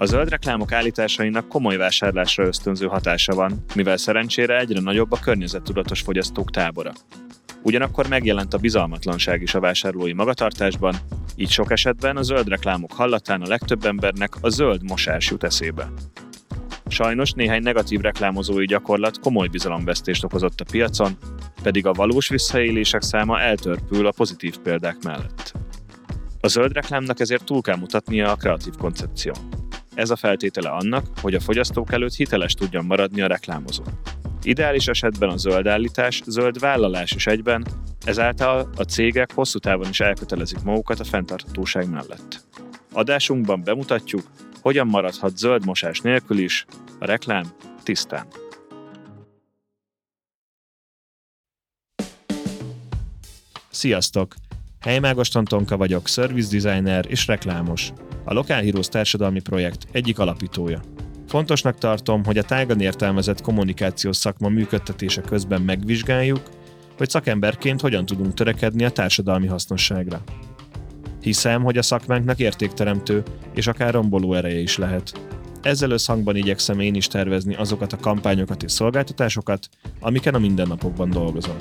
A zöld reklámok állításainak komoly vásárlásra ösztönző hatása van, mivel szerencsére egyre nagyobb a környezettudatos fogyasztók tábora. Ugyanakkor megjelent a bizalmatlanság is a vásárlói magatartásban, így sok esetben a zöld reklámok hallatán a legtöbb embernek a zöld mosás jut eszébe. Sajnos néhány negatív reklámozói gyakorlat komoly bizalomvesztést okozott a piacon, pedig a valós visszaélések száma eltörpül a pozitív példák mellett. A zöld reklámnak ezért túl kell mutatnia a kreatív koncepció. Ez a feltétele annak, hogy a fogyasztók előtt hiteles tudjon maradni a reklámozó. Ideális esetben a zöld állítás, zöld vállalás is egyben, ezáltal a cégek hosszú távon is elkötelezik magukat a fenntarthatóság mellett. Adásunkban bemutatjuk, hogyan maradhat zöld mosás nélkül is a reklám tisztán. Sziasztok! Helymágos Tonka vagyok, service designer és reklámos. A Local Heroes társadalmi projekt egyik alapítója. Fontosnak tartom, hogy a tágan értelmezett kommunikációs szakma működtetése közben megvizsgáljuk, hogy szakemberként hogyan tudunk törekedni a társadalmi hasznosságra. Hiszem, hogy a szakmánknak értékteremtő és akár romboló ereje is lehet. Ezzel összhangban igyekszem én is tervezni azokat a kampányokat és szolgáltatásokat, amiken a mindennapokban dolgozom.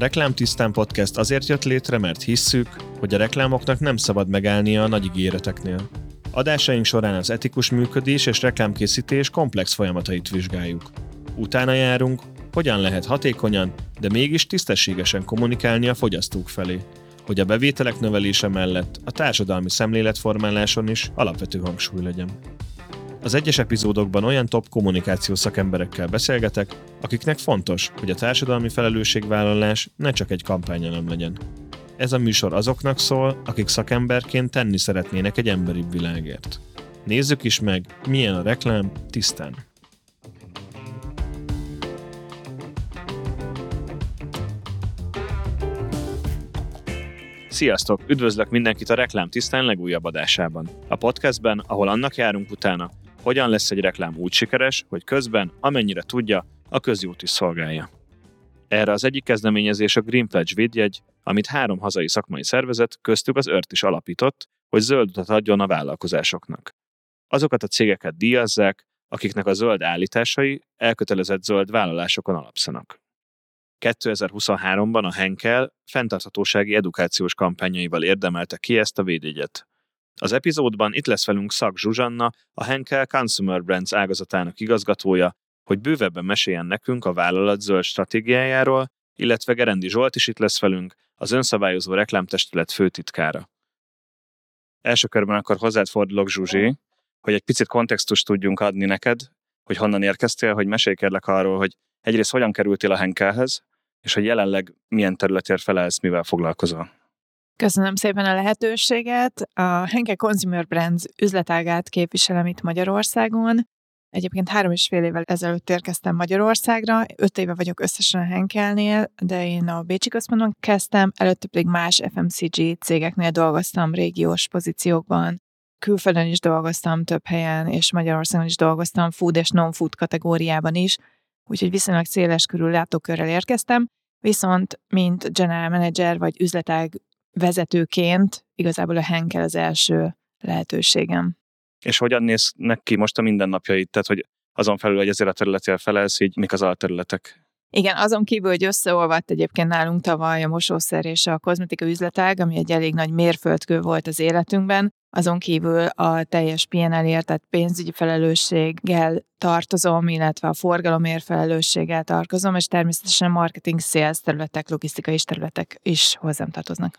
Reklám Tisztán Podcast azért jött létre, mert hisszük, hogy a reklámoknak nem szabad megállnia a nagy ígéreteknél. Adásaink során az etikus működés és reklámkészítés komplex folyamatait vizsgáljuk. Utána járunk, hogyan lehet hatékonyan, de mégis tisztességesen kommunikálni a fogyasztók felé, hogy a bevételek növelése mellett a társadalmi szemléletformáláson is alapvető hangsúly legyen. Az egyes epizódokban olyan top kommunikációs szakemberekkel beszélgetek, akiknek fontos, hogy a társadalmi felelősségvállalás ne csak egy kampányelem legyen. Ez a műsor azoknak szól, akik szakemberként tenni szeretnének egy emberibb világért. Nézzük is meg, milyen a reklám tisztán. Sziasztok! Üdvözlök mindenkit a Reklám Tisztán legújabb adásában. A podcastben, ahol annak járunk utána, hogyan lesz egy reklám úgy sikeres, hogy közben, amennyire tudja, a közjót is szolgálja. Erre az egyik kezdeményezés a Green Pledge védjegy, amit három hazai szakmai szervezet, köztük az ört is alapított, hogy zöld utat adjon a vállalkozásoknak. Azokat a cégeket díjazzák, akiknek a zöld állításai elkötelezett zöld vállalásokon alapszanak. 2023-ban a Henkel fenntarthatósági edukációs kampányaival érdemelte ki ezt a védjegyet. Az epizódban itt lesz velünk Szak Zsuzsanna, a Henkel Consumer Brands ágazatának igazgatója, hogy bővebben meséljen nekünk a vállalat zöld stratégiájáról, illetve Gerendi Zsolt is itt lesz velünk, az önszabályozó reklámtestület főtitkára. Első körben akkor hozzád fordulok, Zsuzsi, hogy egy picit kontextust tudjunk adni neked, hogy honnan érkeztél, hogy mesélj kérlek arról, hogy egyrészt hogyan kerültél a Henkelhez, és hogy jelenleg milyen területért felelsz, mivel foglalkozol. Köszönöm szépen a lehetőséget. A Henkel Consumer Brands üzletágát képviselem itt Magyarországon. Egyébként három és fél évvel ezelőtt érkeztem Magyarországra, öt éve vagyok összesen a Henkelnél, de én a Bécsi Központban kezdtem, előtte pedig más FMCG cégeknél dolgoztam régiós pozíciókban. Külföldön is dolgoztam több helyen, és Magyarországon is dolgoztam food és non-food kategóriában is, úgyhogy viszonylag széles körül látókörrel érkeztem, viszont mint general manager vagy üzletág vezetőként igazából a Henkel az első lehetőségem. És hogyan néznek ki most a mindennapjaid? Tehát, hogy azon felül, hogy ezért a területél felelsz, így mik az alterületek? Igen, azon kívül, hogy összeolvadt egyébként nálunk tavaly a mosószer és a kozmetika üzletág, ami egy elég nagy mérföldkő volt az életünkben, azon kívül a teljes PNL-ért, tehát pénzügyi felelősséggel tartozom, illetve a forgalomért felelősséggel tartozom, és természetesen marketing, sales területek, logisztikai területek is hozzám tartoznak.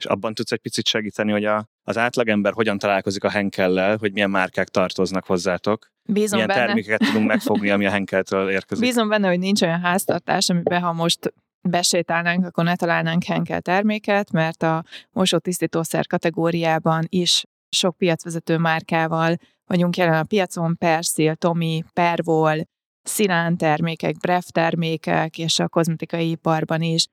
És abban tudsz egy picit segíteni, hogy a, az átlagember hogyan találkozik a Henkellel, hogy milyen márkák tartoznak hozzátok? Bízom milyen benne. termékeket tudunk megfogni, ami a Henkeltől érkezik? Bízom benne, hogy nincs olyan háztartás, amiben ha most besétálnánk, akkor ne találnánk Henkel terméket, mert a mosótisztítószer kategóriában is sok piacvezető márkával vagyunk jelen a piacon, Persil, Tomi, Pervol, Szilán termékek, Bref termékek, és a kozmetikai iparban is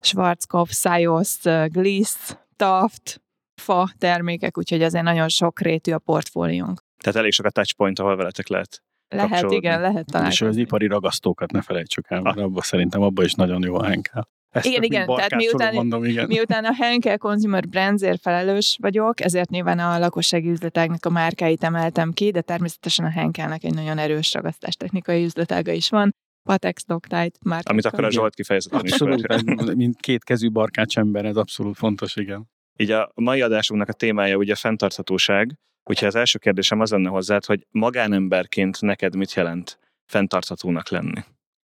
Schwarzkopf, Sajos, Gliss, Taft, fa termékek, úgyhogy azért nagyon sok rétű a portfóliónk. Tehát elég sok a touchpoint, ahol veletek lehet lehet, igen, lehet találkozni. És az ipari ragasztókat ne felejtsük el, mert abban szerintem abban is nagyon jó a Henkel. Ezt igen, igen, tehát miután, mondom, igen. miután a Henkel Consumer Brandsért felelős vagyok, ezért nyilván a lakossági üzletágnak a márkáit emeltem ki, de természetesen a Henkelnek egy nagyon erős ragasztástechnikai üzletága is van, Patex Loctite már. Amit akkor a Zsolt kifejezetten Abszolút, mint két kezű barkács ember, ez abszolút fontos, igen. Így a mai adásunknak a témája ugye a fenntarthatóság, úgyhogy az első kérdésem az lenne hozzád, hogy magánemberként neked mit jelent fenntarthatónak lenni?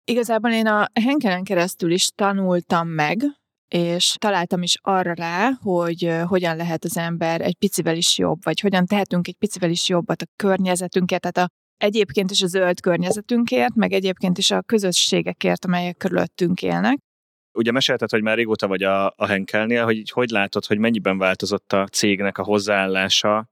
Igazából én a Henkelen keresztül is tanultam meg, és találtam is arra rá, hogy hogyan lehet az ember egy picivel is jobb, vagy hogyan tehetünk egy picivel is jobbat a környezetünket, tehát a, egyébként is a zöld környezetünkért, meg egyébként is a közösségekért, amelyek körülöttünk élnek. Ugye mesélted, hogy már régóta vagy a, a Henkelnél, hogy így hogy látod, hogy mennyiben változott a cégnek a hozzáállása,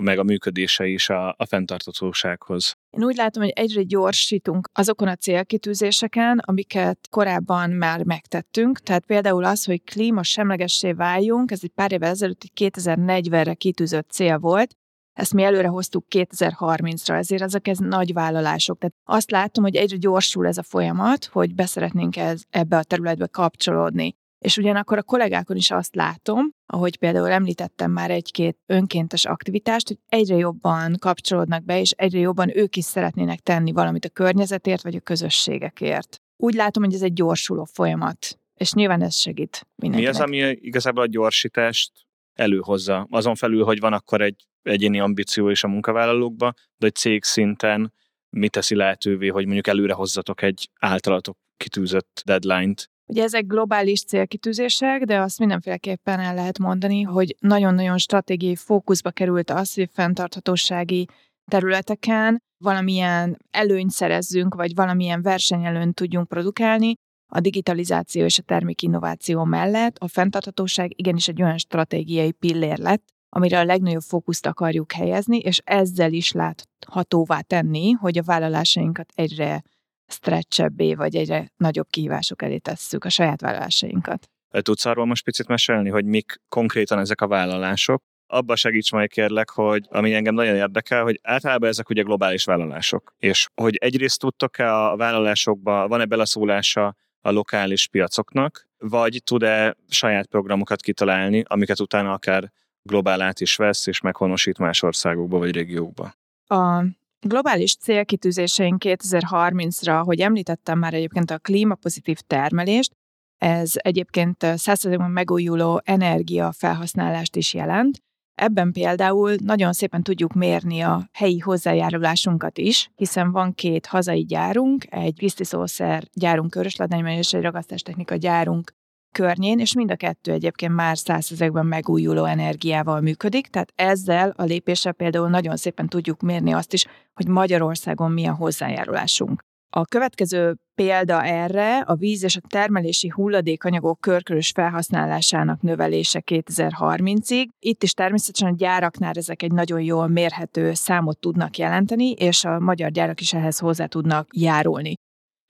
meg a működése is a, a fenntartatósághoz. Én úgy látom, hogy egyre gyorsítunk azokon a célkitűzéseken, amiket korábban már megtettünk. Tehát például az, hogy klímasemlegessé váljunk, ez egy pár évvel ezelőtt egy 2040-re kitűzött cél volt, ezt mi előre hoztuk 2030-ra, ezért ezek ez nagy vállalások. Tehát azt látom, hogy egyre gyorsul ez a folyamat, hogy beszeretnénk ez, ebbe a területbe kapcsolódni. És ugyanakkor a kollégákon is azt látom, ahogy például említettem már egy-két önkéntes aktivitást, hogy egyre jobban kapcsolódnak be, és egyre jobban ők is szeretnének tenni valamit a környezetért, vagy a közösségekért. Úgy látom, hogy ez egy gyorsuló folyamat, és nyilván ez segít mindenkinek. Mi az, ami igazából a gyorsítást előhozza? Azon felül, hogy van akkor egy egyéni ambíció is a munkavállalókba, de egy cég szinten mi teszi lehetővé, hogy mondjuk előre hozzatok egy általatok kitűzött deadline-t, Ugye ezek globális célkitűzések, de azt mindenféleképpen el lehet mondani, hogy nagyon-nagyon stratégiai fókuszba került az, hogy fenntarthatósági területeken valamilyen előnyt szerezzünk, vagy valamilyen versenyelőnyt tudjunk produkálni, a digitalizáció és a termékinnováció mellett a fenntarthatóság igenis egy olyan stratégiai pillér lett, amire a legnagyobb fókuszt akarjuk helyezni, és ezzel is láthatóvá tenni, hogy a vállalásainkat egyre stretchebbé, vagy egyre nagyobb kihívások elé tesszük a saját vállalásainkat. Tudsz arról most picit mesélni, hogy mik konkrétan ezek a vállalások? Abba segíts majd kérlek, hogy ami engem nagyon érdekel, hogy általában ezek ugye globális vállalások, és hogy egyrészt tudtok-e a vállalásokba, van-e beleszólása a lokális piacoknak, vagy tud-e saját programokat kitalálni, amiket utána akár globálát is vesz, és meghonosít más országokba vagy régiókba? A globális célkitűzéseink 2030-ra, hogy említettem már egyébként a klímapozitív termelést, ez egyébként 100%-ban megújuló energia felhasználást is jelent. Ebben például nagyon szépen tudjuk mérni a helyi hozzájárulásunkat is, hiszen van két hazai gyárunk, egy pisztiszószer gyárunk Körösladányban és egy ragasztástechnika gyárunk környén, és mind a kettő egyébként már százezekben megújuló energiával működik, tehát ezzel a lépéssel például nagyon szépen tudjuk mérni azt is, hogy Magyarországon mi a hozzájárulásunk. A következő példa erre a víz és a termelési hulladékanyagok körkörös felhasználásának növelése 2030-ig. Itt is természetesen a gyáraknál ezek egy nagyon jól mérhető számot tudnak jelenteni, és a magyar gyárak is ehhez hozzá tudnak járulni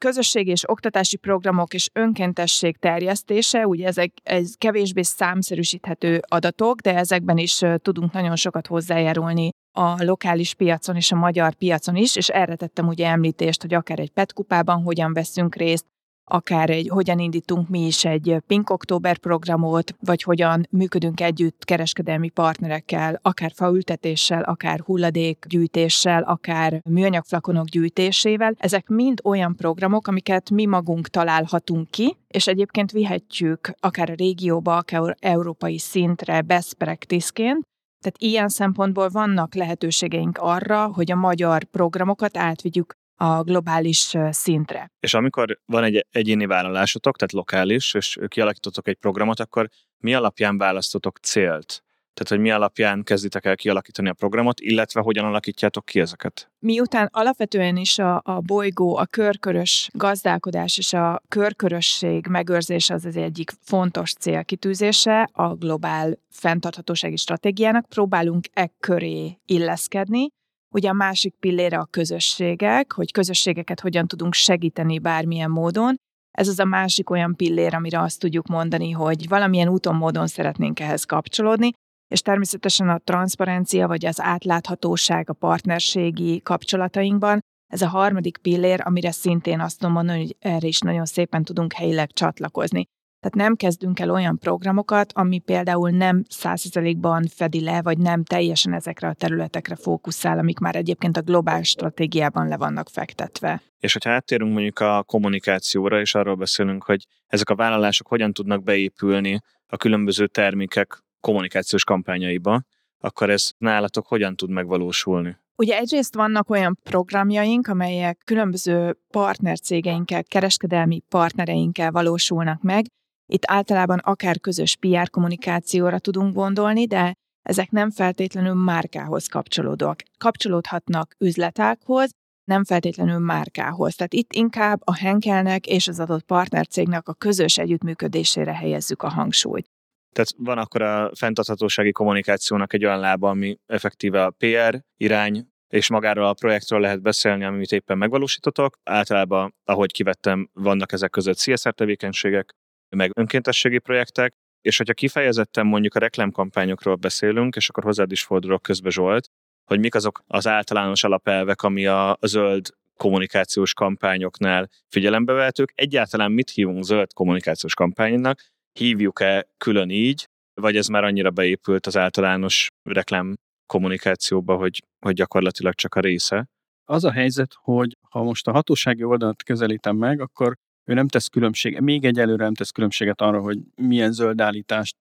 közösségi és oktatási programok és önkéntesség terjesztése, ugye ezek ez kevésbé számszerűsíthető adatok, de ezekben is tudunk nagyon sokat hozzájárulni a lokális piacon és a magyar piacon is, és erre tettem ugye említést, hogy akár egy PET kupában hogyan veszünk részt, akár egy, hogyan indítunk mi is egy Pink Oktober programot, vagy hogyan működünk együtt kereskedelmi partnerekkel, akár faültetéssel, akár hulladékgyűjtéssel, akár műanyagflakonok gyűjtésével. Ezek mind olyan programok, amiket mi magunk találhatunk ki, és egyébként vihetjük akár a régióba, akár európai szintre best practice-ként, tehát ilyen szempontból vannak lehetőségeink arra, hogy a magyar programokat átvigyük a globális szintre. És amikor van egy egyéni vállalásotok, tehát lokális, és kialakítotok egy programot, akkor mi alapján választotok célt? Tehát, hogy mi alapján kezditek el kialakítani a programot, illetve hogyan alakítjátok ki ezeket? Miután alapvetően is a, a bolygó, a körkörös gazdálkodás és a körkörösség megőrzése az az egyik fontos célkitűzése a globál fenntarthatósági stratégiának, próbálunk e köré illeszkedni, Ugye a másik pillére a közösségek, hogy közösségeket hogyan tudunk segíteni bármilyen módon. Ez az a másik olyan pillér, amire azt tudjuk mondani, hogy valamilyen úton, módon szeretnénk ehhez kapcsolódni, és természetesen a transzparencia vagy az átláthatóság a partnerségi kapcsolatainkban, ez a harmadik pillér, amire szintén azt tudom mondani, hogy erre is nagyon szépen tudunk helyileg csatlakozni. Tehát nem kezdünk el olyan programokat, ami például nem százszerzelékban fedi le, vagy nem teljesen ezekre a területekre fókuszál, amik már egyébként a globális stratégiában le vannak fektetve. És hogyha áttérünk mondjuk a kommunikációra, és arról beszélünk, hogy ezek a vállalások hogyan tudnak beépülni a különböző termékek kommunikációs kampányaiba, akkor ez nálatok hogyan tud megvalósulni? Ugye egyrészt vannak olyan programjaink, amelyek különböző partnercégeinkkel, kereskedelmi partnereinkkel valósulnak meg. Itt általában akár közös PR kommunikációra tudunk gondolni, de ezek nem feltétlenül márkához kapcsolódók. Kapcsolódhatnak üzletákhoz, nem feltétlenül márkához. Tehát itt inkább a Henkelnek és az adott partnercégnek a közös együttműködésére helyezzük a hangsúlyt. Tehát van akkor a fenntarthatósági kommunikációnak egy olyan lába, ami effektíve a PR irány, és magáról a projektről lehet beszélni, amit éppen megvalósítotok. Általában, ahogy kivettem, vannak ezek között CSR tevékenységek, meg önkéntességi projektek, és hogyha kifejezetten mondjuk a reklámkampányokról beszélünk, és akkor hozzád is fordulok közbe Zsolt, hogy mik azok az általános alapelvek, ami a zöld kommunikációs kampányoknál figyelembe vehetők. Egyáltalán mit hívunk zöld kommunikációs kampánynak? Hívjuk-e külön így, vagy ez már annyira beépült az általános reklám kommunikációba, hogy, hogy gyakorlatilag csak a része? Az a helyzet, hogy ha most a hatósági oldalt közelítem meg, akkor ő nem tesz különbséget, még egyelőre nem tesz különbséget arra, hogy milyen zöld állítást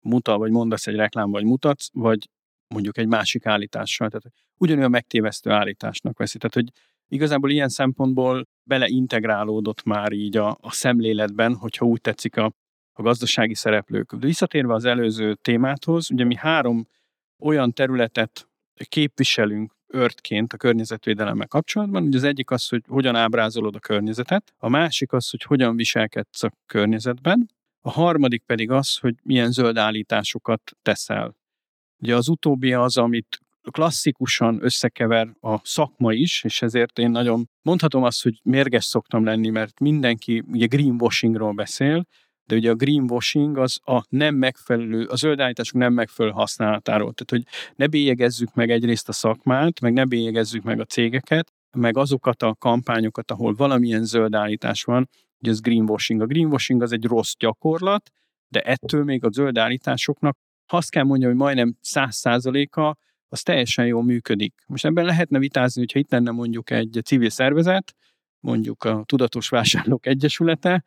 mutat, vagy mondasz egy reklám, vagy mutatsz, vagy mondjuk egy másik állítással. Tehát ugyanolyan megtévesztő állításnak veszi. Tehát, hogy igazából ilyen szempontból beleintegrálódott már így a, a szemléletben, hogyha úgy tetszik a, a gazdasági szereplők. De visszatérve az előző témáthoz, ugye mi három olyan területet képviselünk örtként a környezetvédelemmel kapcsolatban. Ugye az egyik az, hogy hogyan ábrázolod a környezetet, a másik az, hogy hogyan viselkedsz a környezetben, a harmadik pedig az, hogy milyen zöld állításokat teszel. Ugye az utóbbi az, amit klasszikusan összekever a szakma is, és ezért én nagyon mondhatom azt, hogy mérges szoktam lenni, mert mindenki ugye greenwashingról beszél, de ugye a greenwashing az a nem megfelelő, a zöld állítások nem megfelelő használatáról. Tehát, hogy ne bélyegezzük meg egyrészt a szakmát, meg ne bélyegezzük meg a cégeket, meg azokat a kampányokat, ahol valamilyen zöld állítás van, hogy ez greenwashing. A greenwashing az egy rossz gyakorlat, de ettől még a zöld állításoknak azt kell mondjam, hogy majdnem száz százaléka az teljesen jól működik. Most ebben lehetne vitázni, hogyha itt lenne mondjuk egy civil szervezet, mondjuk a Tudatos Vásárlók Egyesülete,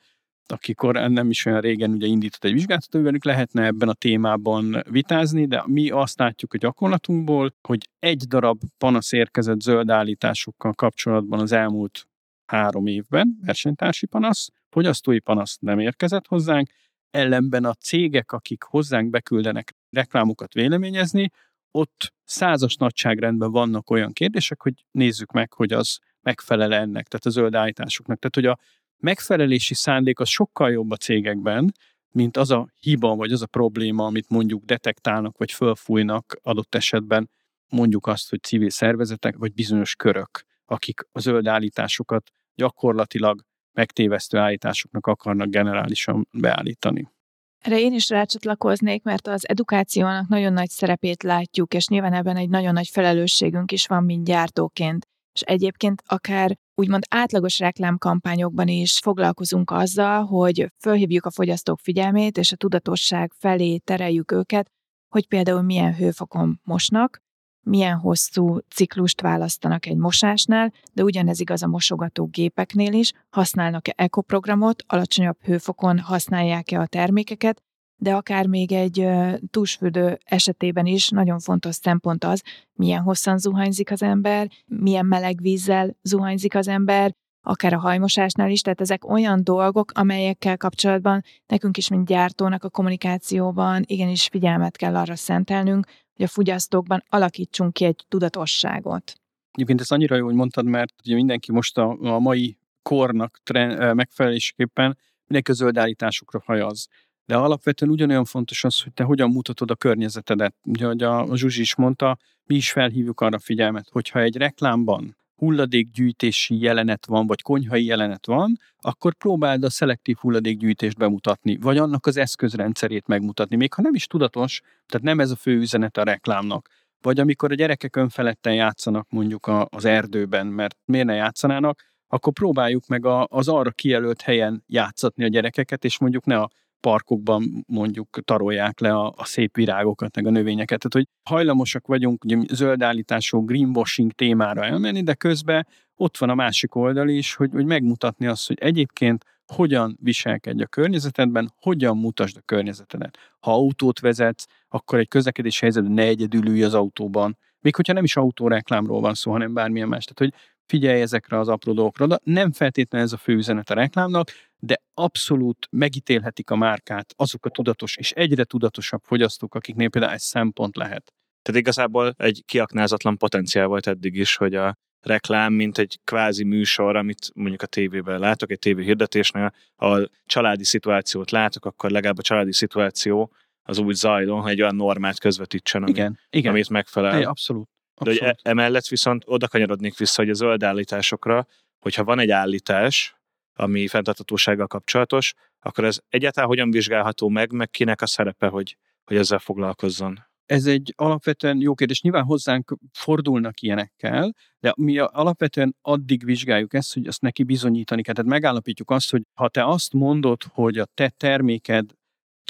akikor nem is olyan régen ugye indított egy vizsgálatot, velük lehetne ebben a témában vitázni, de mi azt látjuk a gyakorlatunkból, hogy egy darab panasz érkezett zöld állításokkal kapcsolatban az elmúlt három évben, versenytársi panasz, fogyasztói panasz nem érkezett hozzánk, ellenben a cégek, akik hozzánk beküldenek reklámokat véleményezni, ott százas nagyságrendben vannak olyan kérdések, hogy nézzük meg, hogy az megfelel ennek, tehát a zöld állításoknak. Tehát, hogy a megfelelési szándék az sokkal jobb a cégekben, mint az a hiba, vagy az a probléma, amit mondjuk detektálnak, vagy fölfújnak adott esetben, mondjuk azt, hogy civil szervezetek, vagy bizonyos körök, akik a zöld állításokat gyakorlatilag megtévesztő állításoknak akarnak generálisan beállítani. Erre én is rácsatlakoznék, mert az edukációnak nagyon nagy szerepét látjuk, és nyilván ebben egy nagyon nagy felelősségünk is van, mint gyártóként. És egyébként akár úgymond átlagos reklámkampányokban is foglalkozunk azzal, hogy fölhívjuk a fogyasztók figyelmét, és a tudatosság felé tereljük őket, hogy például milyen hőfokon mosnak, milyen hosszú ciklust választanak egy mosásnál, de ugyanez igaz a mosogató gépeknél is, használnak-e ekoprogramot, alacsonyabb hőfokon használják-e a termékeket, de akár még egy túlsfürdő esetében is nagyon fontos szempont az, milyen hosszan zuhanyzik az ember, milyen meleg vízzel zuhanyzik az ember, akár a hajmosásnál is, tehát ezek olyan dolgok, amelyekkel kapcsolatban nekünk is, mint gyártónak a kommunikációban igenis figyelmet kell arra szentelnünk, hogy a fogyasztókban alakítsunk ki egy tudatosságot. Egyébként ezt annyira jó, hogy mondtad, mert ugye mindenki most a, a mai kornak trend, megfelelésképpen mindenki a zöld állításokra hajaz. De alapvetően ugyanolyan fontos az, hogy te hogyan mutatod a környezetedet. Ugye, ahogy a Zsuzsi is mondta, mi is felhívjuk arra figyelmet, hogyha egy reklámban hulladékgyűjtési jelenet van, vagy konyhai jelenet van, akkor próbáld a szelektív hulladékgyűjtést bemutatni, vagy annak az eszközrendszerét megmutatni, még ha nem is tudatos, tehát nem ez a fő üzenet a reklámnak. Vagy amikor a gyerekek önfeledten játszanak mondjuk az erdőben, mert miért ne játszanának, akkor próbáljuk meg a, az arra kijelölt helyen játszatni a gyerekeket, és mondjuk ne a parkokban mondjuk tarolják le a, a szép virágokat, meg a növényeket. Tehát, hogy hajlamosak vagyunk ugye zöld állítású greenwashing témára elmenni, de közben ott van a másik oldal is, hogy, hogy megmutatni azt, hogy egyébként hogyan viselkedj a környezetedben, hogyan mutasd a környezetedet. Ha autót vezetsz, akkor egy közlekedés helyzetben ne egyedül ülj az autóban. Még hogyha nem is autóreklámról van szó, hanem bármilyen más. Tehát, hogy figyelj ezekre az apró dolgokra. De nem feltétlenül ez a fő üzenet a reklámnak, de abszolút megítélhetik a márkát azok a tudatos és egyre tudatosabb fogyasztók, akiknél például egy szempont lehet. Tehát igazából egy kiaknázatlan potenciál volt eddig is, hogy a reklám, mint egy kvázi műsor, amit mondjuk a tévében látok, egy tévé hirdetésnél, ahol családi szituációt látok, akkor legalább a családi szituáció az úgy zajlon, hogy egy olyan normát közvetítsen, ami, Igen, igen. amit megfelel. É, abszolút. De hogy e- emellett viszont oda kanyarodnék vissza, hogy a zöld állításokra, hogyha van egy állítás, ami fenntartatósággal kapcsolatos, akkor ez egyáltalán hogyan vizsgálható meg, meg kinek a szerepe, hogy, hogy ezzel foglalkozzon? Ez egy alapvetően jó kérdés. Nyilván hozzánk fordulnak ilyenekkel, de mi alapvetően addig vizsgáljuk ezt, hogy azt neki bizonyítani kell. Tehát megállapítjuk azt, hogy ha te azt mondod, hogy a te terméked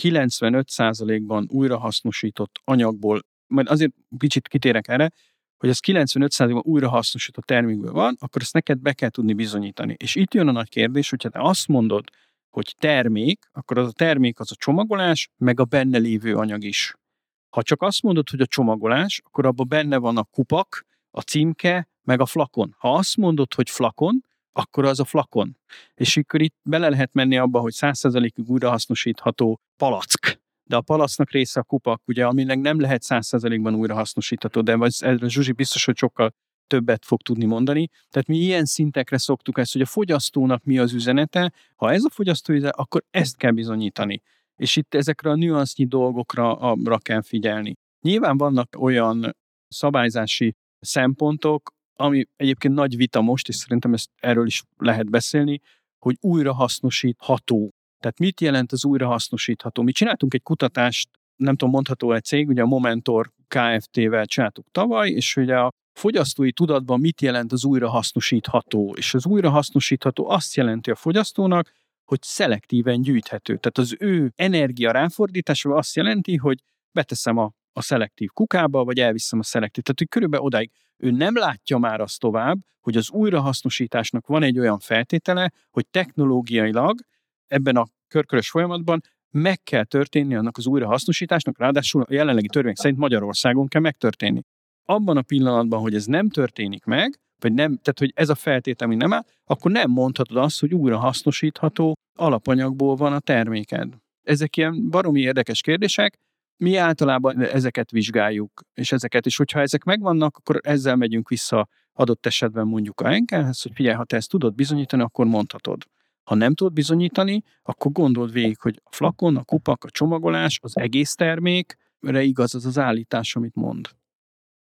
95%-ban újrahasznosított anyagból, majd azért kicsit kitérek erre, hogy ez 95%-ban újrahasznosított termékből van, akkor ezt neked be kell tudni bizonyítani. És itt jön a nagy kérdés, hogyha te azt mondod, hogy termék, akkor az a termék az a csomagolás, meg a benne lévő anyag is. Ha csak azt mondod, hogy a csomagolás, akkor abban benne van a kupak, a címke, meg a flakon. Ha azt mondod, hogy flakon, akkor az a flakon. És akkor itt bele lehet menni abba, hogy 100%-ig újrahasznosítható palack, de a palasznak része a kupak, ugye, aminek nem lehet 100%-ban újrahasznosítható, de erről Zsuzsi biztos, hogy sokkal többet fog tudni mondani. Tehát mi ilyen szintekre szoktuk ezt, hogy a fogyasztónak mi az üzenete, ha ez a fogyasztó üzenete, akkor ezt kell bizonyítani. És itt ezekre a nüansznyi dolgokra arra kell figyelni. Nyilván vannak olyan szabályzási szempontok, ami egyébként nagy vita most, és szerintem ezt erről is lehet beszélni, hogy újrahasznosítható tehát mit jelent az újrahasznosítható? Mi csináltunk egy kutatást, nem tudom, mondható egy cég, ugye a Momentor Kft-vel csináltuk tavaly, és ugye a fogyasztói tudatban mit jelent az újrahasznosítható? És az újrahasznosítható azt jelenti a fogyasztónak, hogy szelektíven gyűjthető. Tehát az ő energia ráfordítása azt jelenti, hogy beteszem a, a szelektív kukába, vagy elviszem a szelektív. Tehát, hogy körülbelül odáig ő nem látja már azt tovább, hogy az újrahasznosításnak van egy olyan feltétele, hogy technológiailag ebben a körkörös folyamatban meg kell történni annak az újrahasznosításnak, ráadásul a jelenlegi törvény szerint Magyarországon kell megtörténni. Abban a pillanatban, hogy ez nem történik meg, vagy nem, tehát hogy ez a feltétel, ami nem áll, akkor nem mondhatod azt, hogy újra hasznosítható alapanyagból van a terméked. Ezek ilyen baromi érdekes kérdések, mi általában ezeket vizsgáljuk, és ezeket, és hogyha ezek megvannak, akkor ezzel megyünk vissza adott esetben mondjuk a enkelhez, hogy figyelj, ha te ezt tudod bizonyítani, akkor mondhatod. Ha nem tudod bizonyítani, akkor gondold végig, hogy a flakon, a kupak, a csomagolás, az egész termékre igaz az az állítás, amit mond.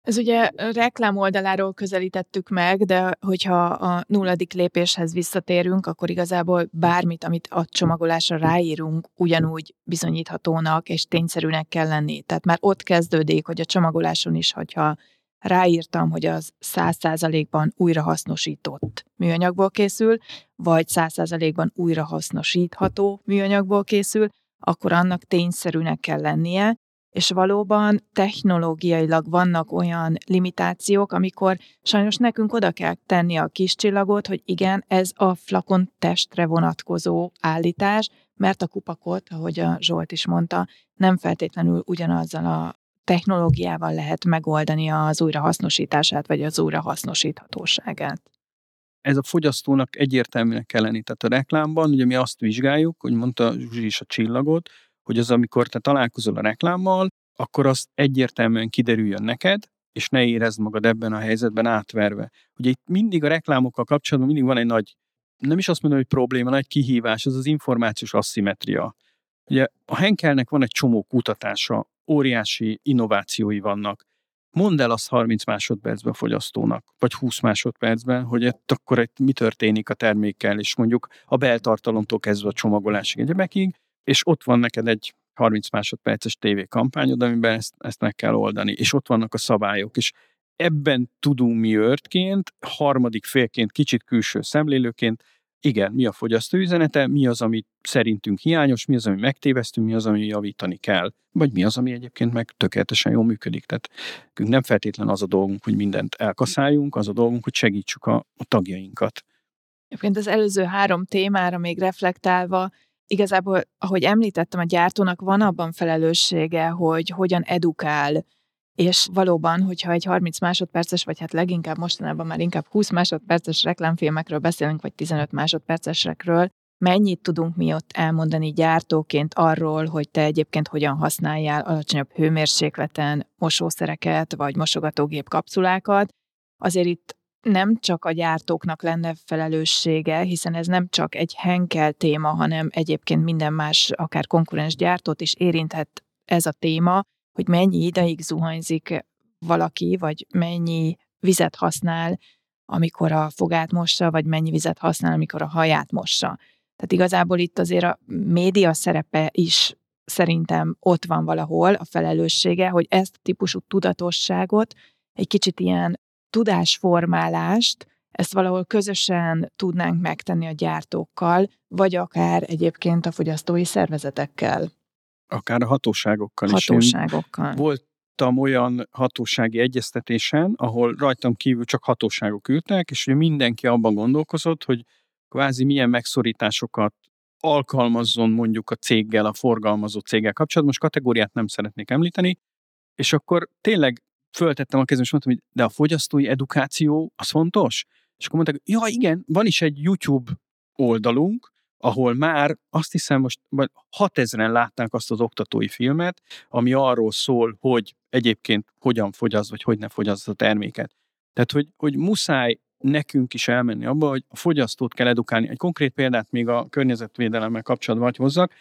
Ez ugye reklám oldaláról közelítettük meg, de hogyha a nulladik lépéshez visszatérünk, akkor igazából bármit, amit a csomagolásra ráírunk, ugyanúgy bizonyíthatónak és tényszerűnek kell lenni. Tehát már ott kezdődik, hogy a csomagoláson is, hogyha ráírtam, hogy az száz százalékban újrahasznosított műanyagból készül, vagy száz százalékban újrahasznosítható műanyagból készül, akkor annak tényszerűnek kell lennie, és valóban technológiailag vannak olyan limitációk, amikor sajnos nekünk oda kell tenni a kis csillagot, hogy igen, ez a flakon testre vonatkozó állítás, mert a kupakot, ahogy a Zsolt is mondta, nem feltétlenül ugyanazzal a technológiával lehet megoldani az újrahasznosítását, vagy az újrahasznosíthatóságát. Ez a fogyasztónak egyértelműnek kell lenni. Tehát a reklámban ugye mi azt vizsgáljuk, hogy mondta Zsuzsi is a csillagot, hogy az, amikor te találkozol a reklámmal, akkor az egyértelműen kiderüljön neked, és ne érezd magad ebben a helyzetben átverve. Ugye itt mindig a reklámokkal kapcsolatban mindig van egy nagy, nem is azt mondom, hogy probléma, nagy kihívás, az az információs asszimetria. Ugye a Henkelnek van egy csomó kutatása óriási innovációi vannak. Mondd el azt 30 másodpercben a fogyasztónak, vagy 20 másodpercben, hogy itt akkor itt mi történik a termékkel, és mondjuk a beltartalomtól kezdve a csomagolásig egyebekig, és ott van neked egy 30 másodperces tévékampányod, amiben ezt, ezt meg kell oldani, és ott vannak a szabályok, és ebben tudunk mi őrtként, harmadik félként, kicsit külső szemlélőként igen, mi a fogyasztó üzenete, mi az, ami szerintünk hiányos, mi az, ami megtévesztünk, mi az, ami javítani kell, vagy mi az, ami egyébként meg tökéletesen jól működik. Tehát nem feltétlen az a dolgunk, hogy mindent elkaszáljunk, az a dolgunk, hogy segítsük a, a tagjainkat. Egyébként az előző három témára még reflektálva, igazából, ahogy említettem, a gyártónak van abban felelőssége, hogy hogyan edukál és valóban, hogyha egy 30 másodperces, vagy hát leginkább mostanában már inkább 20 másodperces reklámfilmekről beszélünk, vagy 15 másodpercesekről, mennyit tudunk mi ott elmondani gyártóként arról, hogy te egyébként hogyan használjál alacsonyabb hőmérsékleten mosószereket, vagy mosogatógép kapszulákat, azért itt nem csak a gyártóknak lenne felelőssége, hiszen ez nem csak egy Henkel téma, hanem egyébként minden más, akár konkurens gyártót is érinthet ez a téma, hogy mennyi ideig zuhanyzik valaki, vagy mennyi vizet használ, amikor a fogát mossa, vagy mennyi vizet használ, amikor a haját mossa. Tehát igazából itt azért a média szerepe is szerintem ott van valahol a felelőssége, hogy ezt a típusú tudatosságot, egy kicsit ilyen tudásformálást, ezt valahol közösen tudnánk megtenni a gyártókkal, vagy akár egyébként a fogyasztói szervezetekkel akár a hatóságokkal, hatóságokkal. is. voltam olyan hatósági egyeztetésen, ahol rajtam kívül csak hatóságok ültek, és ugye mindenki abban gondolkozott, hogy kvázi milyen megszorításokat alkalmazzon mondjuk a céggel, a forgalmazó céggel kapcsolatban. Most kategóriát nem szeretnék említeni, és akkor tényleg föltettem a kezem, és mondtam, hogy de a fogyasztói edukáció az fontos? És akkor mondták, ja igen, van is egy YouTube oldalunk, ahol már azt hiszem most 6000-en látták azt az oktatói filmet, ami arról szól, hogy egyébként hogyan fogyaszt, vagy hogy ne fogyaszt a terméket. Tehát, hogy, hogy muszáj nekünk is elmenni abba, hogy a fogyasztót kell edukálni. Egy konkrét példát még a környezetvédelemmel kapcsolatban hozzak.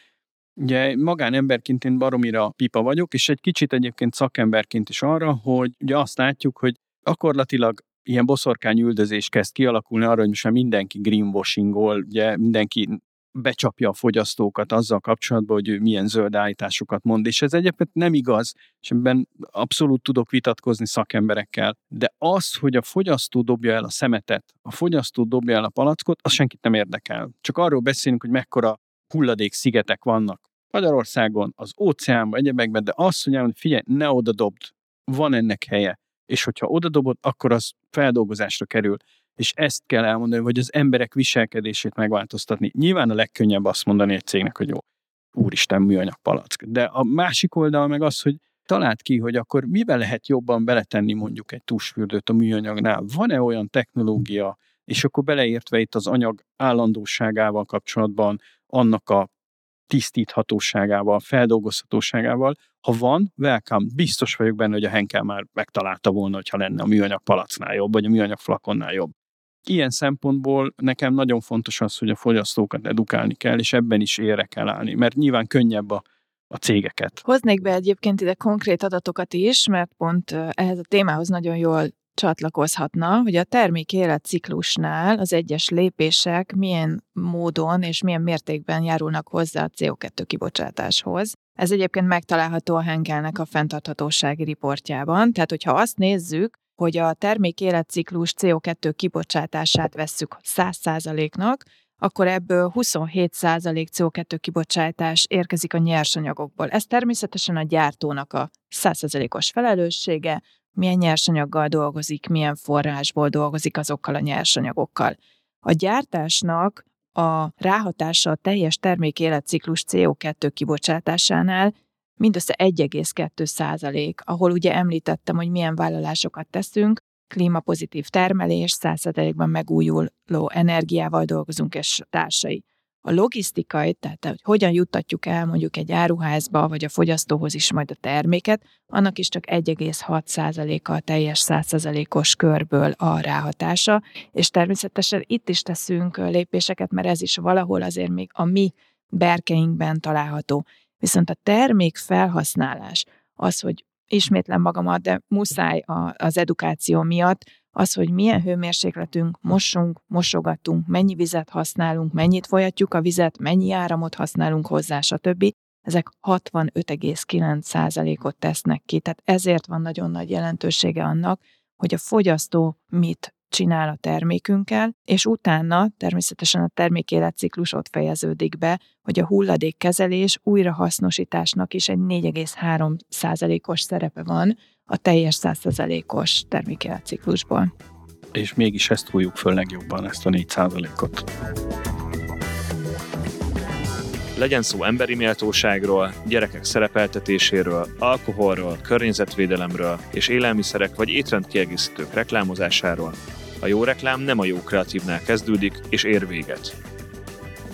Ugye magánemberként én baromira pipa vagyok, és egy kicsit egyébként szakemberként is arra, hogy ugye azt látjuk, hogy gyakorlatilag ilyen boszorkány üldözés kezd kialakulni arra, hogy most mindenki greenwashingol, ugye mindenki becsapja a fogyasztókat azzal kapcsolatban, hogy ő milyen zöld állításokat mond, és ez egyébként nem igaz, és ebben abszolút tudok vitatkozni szakemberekkel, de az, hogy a fogyasztó dobja el a szemetet, a fogyasztó dobja el a palackot, az senkit nem érdekel. Csak arról beszélünk, hogy mekkora hulladék szigetek vannak Magyarországon, az óceánban, egyebekben, de azt hogy figyelj, ne oda dobd, van ennek helye. És hogyha oda dobod, akkor az feldolgozásra kerül és ezt kell elmondani, hogy az emberek viselkedését megváltoztatni. Nyilván a legkönnyebb azt mondani egy cégnek, hogy jó, úristen, műanyag palack. De a másik oldal meg az, hogy talált ki, hogy akkor mivel lehet jobban beletenni mondjuk egy tusfürdőt a műanyagnál. Van-e olyan technológia, és akkor beleértve itt az anyag állandóságával kapcsolatban, annak a tisztíthatóságával, feldolgozhatóságával. Ha van, welcome. Biztos vagyok benne, hogy a Henkel már megtalálta volna, hogyha lenne a műanyag palacnál jobb, vagy a műanyag flakonnál jobb ilyen szempontból nekem nagyon fontos az, hogy a fogyasztókat edukálni kell, és ebben is ére kell állni, mert nyilván könnyebb a, a cégeket. Hoznék be egyébként ide konkrét adatokat is, mert pont ehhez a témához nagyon jól csatlakozhatna, hogy a termék életciklusnál az egyes lépések milyen módon és milyen mértékben járulnak hozzá a CO2 kibocsátáshoz. Ez egyébként megtalálható a Henkelnek a fenntarthatósági riportjában, tehát hogyha azt nézzük, hogy a termék életciklus CO2 kibocsátását vesszük 100%-nak, akkor ebből 27% CO2 kibocsátás érkezik a nyersanyagokból. Ez természetesen a gyártónak a 100%-os felelőssége, milyen nyersanyaggal dolgozik, milyen forrásból dolgozik azokkal a nyersanyagokkal. A gyártásnak a ráhatása a teljes termék életciklus CO2 kibocsátásánál mindössze 1,2 százalék, ahol ugye említettem, hogy milyen vállalásokat teszünk, klímapozitív termelés, százszerzelékben megújuló energiával dolgozunk, és társai. A logisztikai, tehát hogy hogyan juttatjuk el mondjuk egy áruházba, vagy a fogyasztóhoz is majd a terméket, annak is csak 1,6%-a a teljes 100%-os körből a ráhatása, és természetesen itt is teszünk lépéseket, mert ez is valahol azért még a mi berkeinkben található. Viszont a termék felhasználás, az, hogy ismétlem magamat, de muszáj az edukáció miatt, az, hogy milyen hőmérsékletünk, mosunk, mosogatunk, mennyi vizet használunk, mennyit folyatjuk a vizet, mennyi áramot használunk hozzá, stb. Ezek 65,9%-ot tesznek ki, tehát ezért van nagyon nagy jelentősége annak, hogy a fogyasztó mit csinál a termékünkkel, és utána természetesen a termék életciklus ott fejeződik be, hogy a hulladékkezelés újrahasznosításnak is egy 4,3%-os szerepe van a teljes 100%-os termékéletciklusban. És mégis ezt hújjuk föl legjobban, ezt a 4%-ot. Legyen szó emberi méltóságról, gyerekek szerepeltetéséről, alkoholról, környezetvédelemről és élelmiszerek vagy étrendkiegészítők reklámozásáról. A jó reklám nem a jó kreatívnál kezdődik és ér véget.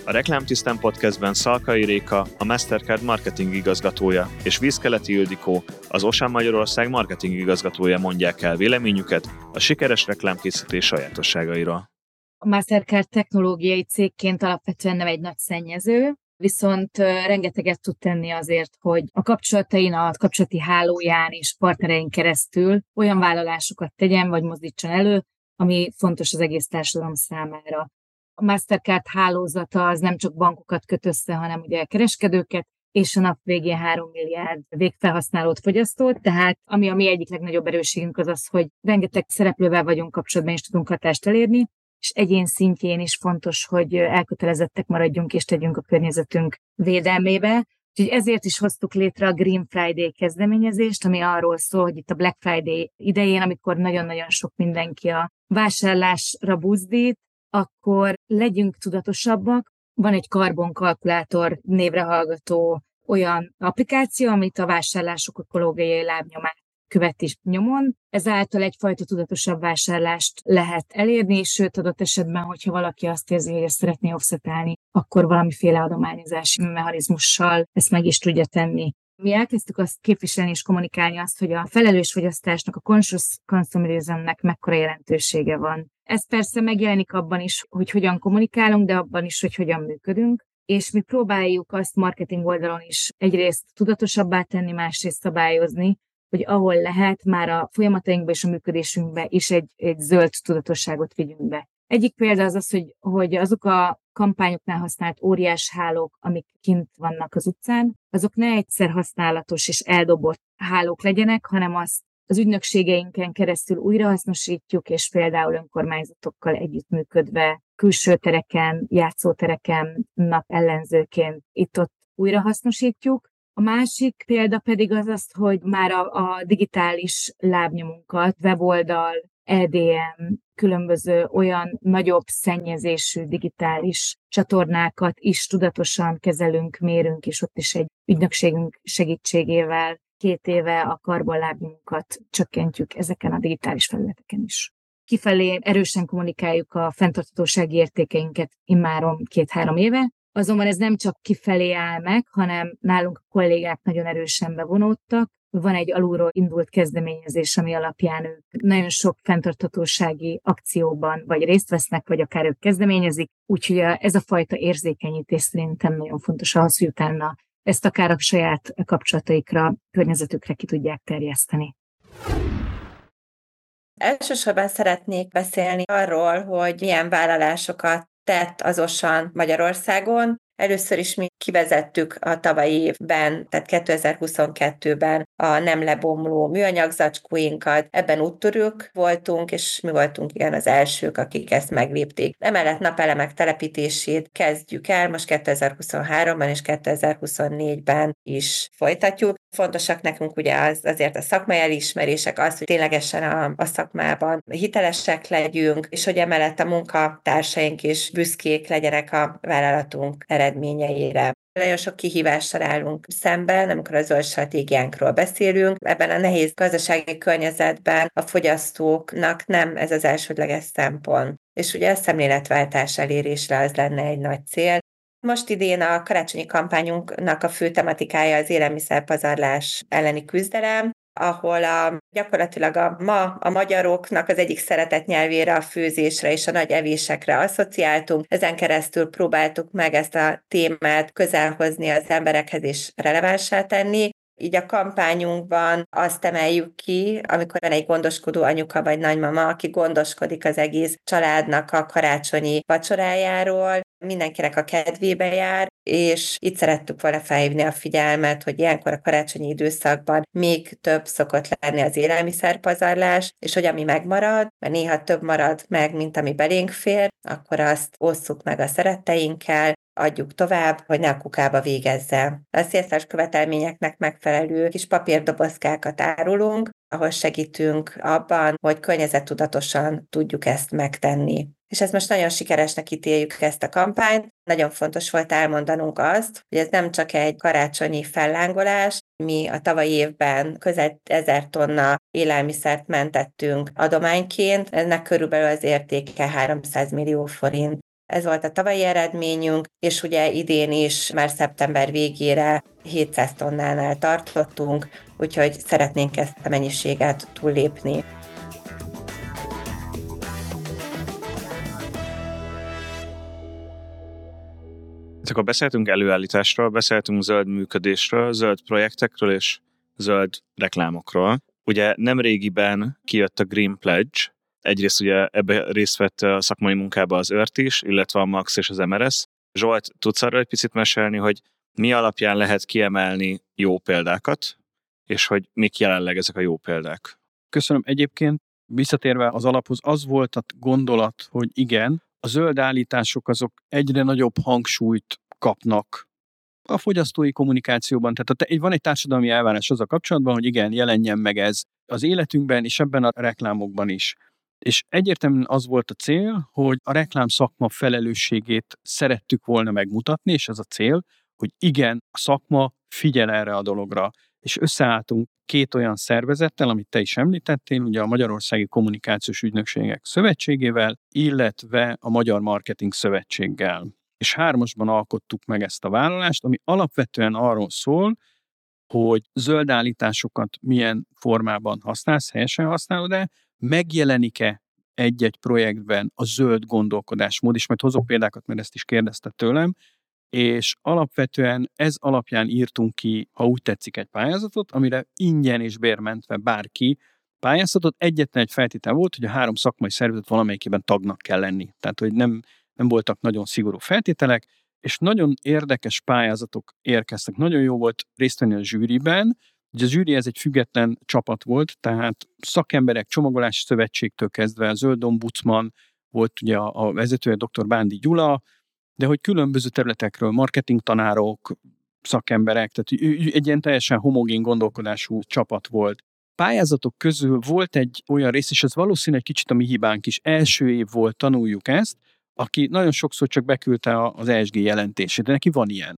A Reklámtisztán podcastben Szalkai Réka, a Mastercard marketing igazgatója, és Vízkeleti Ildikó, az Osan Magyarország marketing igazgatója mondják el véleményüket a sikeres reklámkészítés sajátosságairól. A Mastercard technológiai cégként alapvetően nem egy nagy szennyező, viszont rengeteget tud tenni azért, hogy a kapcsolatain, a kapcsolati hálóján és partnereink keresztül olyan vállalásokat tegyen, vagy mozdítson elő, ami fontos az egész társadalom számára. A Mastercard hálózata az nem csak bankokat köt össze, hanem ugye kereskedőket, és a nap végén 3 milliárd végfelhasználót fogyasztót, tehát ami a mi egyik legnagyobb erősségünk az az, hogy rengeteg szereplővel vagyunk kapcsolatban, és tudunk hatást elérni, és egyén szintjén is fontos, hogy elkötelezettek maradjunk és tegyünk a környezetünk védelmébe. Úgyhogy ezért is hoztuk létre a Green Friday kezdeményezést, ami arról szól, hogy itt a Black Friday idején, amikor nagyon-nagyon sok mindenki a vásárlásra buzdít, akkor legyünk tudatosabbak. Van egy karbonkalkulátor névre hallgató olyan applikáció, amit a vásárlások ökológiai lábnyomát követi nyomon. Ezáltal egyfajta tudatosabb vásárlást lehet elérni, sőt adott esetben, hogyha valaki azt érzi, hogy ezt szeretné offsetálni, akkor valamiféle adományozási mechanizmussal ezt meg is tudja tenni. Mi elkezdtük azt képviselni és kommunikálni azt, hogy a felelős fogyasztásnak, a conscious consumerismnek mekkora jelentősége van. Ez persze megjelenik abban is, hogy hogyan kommunikálunk, de abban is, hogy hogyan működünk és mi próbáljuk azt marketing oldalon is egyrészt tudatosabbá tenni, másrészt szabályozni, hogy ahol lehet, már a folyamatainkba és a működésünkbe is egy, egy zöld tudatosságot vigyünk be. Egyik példa az az, hogy, hogy azok a kampányoknál használt óriás hálók, amik kint vannak az utcán, azok ne egyszer használatos és eldobott hálók legyenek, hanem azt az ügynökségeinken keresztül újrahasznosítjuk, és például önkormányzatokkal együttműködve külső tereken, játszótereken nap ellenzőként itt-ott újrahasznosítjuk, a másik példa pedig az az, hogy már a, a digitális lábnyomunkat, weboldal, EDM, különböző olyan nagyobb szennyezésű digitális csatornákat is tudatosan kezelünk, mérünk, és ott is egy ügynökségünk segítségével két éve a karbonlábnyunkat csökkentjük ezeken a digitális felületeken is. Kifelé erősen kommunikáljuk a fenntarthatósági értékeinket immáron két-három éve, Azonban ez nem csak kifelé áll meg, hanem nálunk a kollégák nagyon erősen bevonódtak. Van egy alulról indult kezdeményezés, ami alapján ők nagyon sok fenntarthatósági akcióban vagy részt vesznek, vagy akár ők kezdeményezik. Úgyhogy ez a fajta érzékenyítés szerintem nagyon fontos ahhoz, hogy utána ezt akár a saját kapcsolataikra, környezetükre ki tudják terjeszteni. Elsősorban szeretnék beszélni arról, hogy milyen vállalásokat tett az OSAN Magyarországon. Először is mi kivezettük a tavalyi évben, tehát 2022-ben a nem lebomló műanyag zacskóinkat. Ebben úttörők voltunk, és mi voltunk igen az elsők, akik ezt meglépték. Emellett napelemek telepítését kezdjük el, most 2023-ban és 2024-ben is folytatjuk. Fontosak nekünk ugye az, azért a szakmai elismerések, az, hogy ténylegesen a, a szakmában hitelesek legyünk, és hogy emellett a munkatársaink is büszkék legyenek a vállalatunk eredményeire. Nagyon sok kihívással állunk szemben, amikor a zöld stratégiánkról beszélünk. Ebben a nehéz gazdasági környezetben a fogyasztóknak nem ez az elsődleges szempont. És ugye a szemléletváltás elérésre az lenne egy nagy cél. Most idén a karácsonyi kampányunknak a fő tematikája az élelmiszerpazarlás elleni küzdelem, ahol a, gyakorlatilag a ma a magyaroknak az egyik szeretett nyelvére a főzésre és a nagy evésekre asszociáltunk. Ezen keresztül próbáltuk meg ezt a témát közelhozni az emberekhez és relevánsá tenni. Így a kampányunkban azt emeljük ki, amikor van egy gondoskodó anyuka vagy nagymama, aki gondoskodik az egész családnak a karácsonyi vacsorájáról, mindenkinek a kedvébe jár, és itt szerettük volna felhívni a figyelmet, hogy ilyenkor a karácsonyi időszakban még több szokott lenni az élelmiszerpazarlás, és hogy ami megmarad, mert néha több marad meg, mint ami belénk fér, akkor azt osszuk meg a szeretteinkkel, adjuk tovább, hogy ne a kukába végezze. A CSR követelményeknek megfelelő kis papírdobozkákat árulunk, ahol segítünk abban, hogy környezettudatosan tudjuk ezt megtenni. És ezt most nagyon sikeresnek ítéljük ezt a kampányt. Nagyon fontos volt elmondanunk azt, hogy ez nem csak egy karácsonyi fellángolás, mi a tavalyi évben közel ezer tonna élelmiszert mentettünk adományként, ennek körülbelül az értéke 300 millió forint. Ez volt a tavalyi eredményünk, és ugye idén is már szeptember végére 700 tonnánál tartottunk, úgyhogy szeretnénk ezt a mennyiséget túllépni. Akkor beszéltünk előállításról, beszéltünk zöld működésről, zöld projektekről és zöld reklámokról. Ugye nem régiben kijött a Green Pledge, egyrészt ugye ebbe részt vett a szakmai munkába az ÖRT is, illetve a MAX és az MRS. Zsolt, tudsz arra egy picit mesélni, hogy mi alapján lehet kiemelni jó példákat, és hogy mik jelenleg ezek a jó példák? Köszönöm. Egyébként visszatérve az alaphoz, az volt a gondolat, hogy igen, a zöld állítások azok egyre nagyobb hangsúlyt kapnak a fogyasztói kommunikációban. Tehát van egy társadalmi elvárás az a kapcsolatban, hogy igen, jelenjen meg ez az életünkben, és ebben a reklámokban is. És egyértelműen az volt a cél, hogy a reklám szakma felelősségét szerettük volna megmutatni, és ez a cél, hogy igen, a szakma figyel erre a dologra. És összeálltunk két olyan szervezettel, amit te is említettél, ugye a Magyarországi Kommunikációs Ügynökségek Szövetségével, illetve a Magyar Marketing Szövetséggel. És hármasban alkottuk meg ezt a vállalást, ami alapvetően arról szól, hogy zöld állításokat milyen formában használsz, helyesen használod-e, megjelenik-e egy-egy projektben a zöld gondolkodásmód, és majd hozok példákat, mert ezt is kérdezte tőlem, és alapvetően ez alapján írtunk ki, ha úgy tetszik, egy pályázatot, amire ingyen és bérmentve bárki pályázatot. Egyetlen egy feltétel volt, hogy a három szakmai szervezet valamelyikében tagnak kell lenni. Tehát, hogy nem, nem voltak nagyon szigorú feltételek, és nagyon érdekes pályázatok érkeztek. Nagyon jó volt részt venni a zsűriben, Ugye a zsűri ez egy független csapat volt, tehát szakemberek, csomagolási szövetségtől kezdve a Zöld Ombudsman, volt ugye a, vezetője dr. Bándi Gyula, de hogy különböző területekről, marketing tanárok, szakemberek, tehát egy ilyen teljesen homogén gondolkodású csapat volt. Pályázatok közül volt egy olyan rész, és ez valószínűleg egy kicsit a mi hibánk is, első év volt, tanuljuk ezt, aki nagyon sokszor csak beküldte az ESG jelentését, de neki van ilyen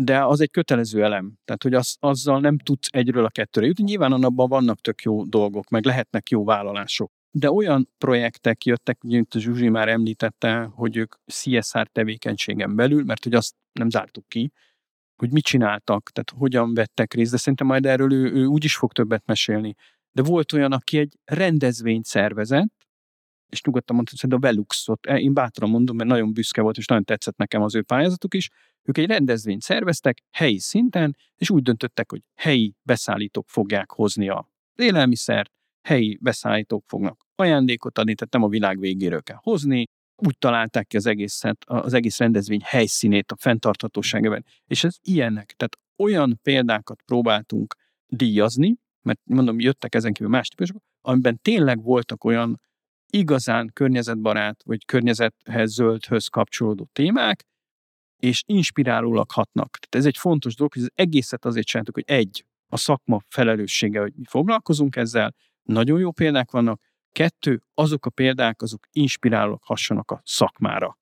de az egy kötelező elem. Tehát, hogy az, azzal nem tudsz egyről a kettőre jutni. Nyilván annabban vannak tök jó dolgok, meg lehetnek jó vállalások. De olyan projektek jöttek, mint a Zsuzsi már említette, hogy ők CSR tevékenységen belül, mert hogy azt nem zártuk ki, hogy mit csináltak, tehát hogyan vettek részt, de szerintem majd erről ő, ő úgy is fog többet mesélni. De volt olyan, aki egy rendezvényt szervezett, és nyugodtan mondta, hogy a Veluxot, én bátran mondom, mert nagyon büszke volt, és nagyon tetszett nekem az ő pályázatuk is, ők egy rendezvényt szerveztek helyi szinten, és úgy döntöttek, hogy helyi beszállítók fogják hozni a élelmiszert, helyi beszállítók fognak ajándékot adni, tehát nem a világ végéről kell hozni, úgy találták ki az egészet, az egész rendezvény helyszínét a fenntarthatóságában. És ez ilyenek. Tehát olyan példákat próbáltunk díjazni, mert mondom, jöttek ezen kívül más típusok, amiben tényleg voltak olyan igazán környezetbarát, vagy környezethez, zöldhöz kapcsolódó témák, és inspirálólag hatnak. Tehát ez egy fontos dolog, hogy az egészet azért csináltuk, hogy egy, a szakma felelőssége, hogy mi foglalkozunk ezzel, nagyon jó példák vannak, kettő, azok a példák, azok inspirálólag hassanak a szakmára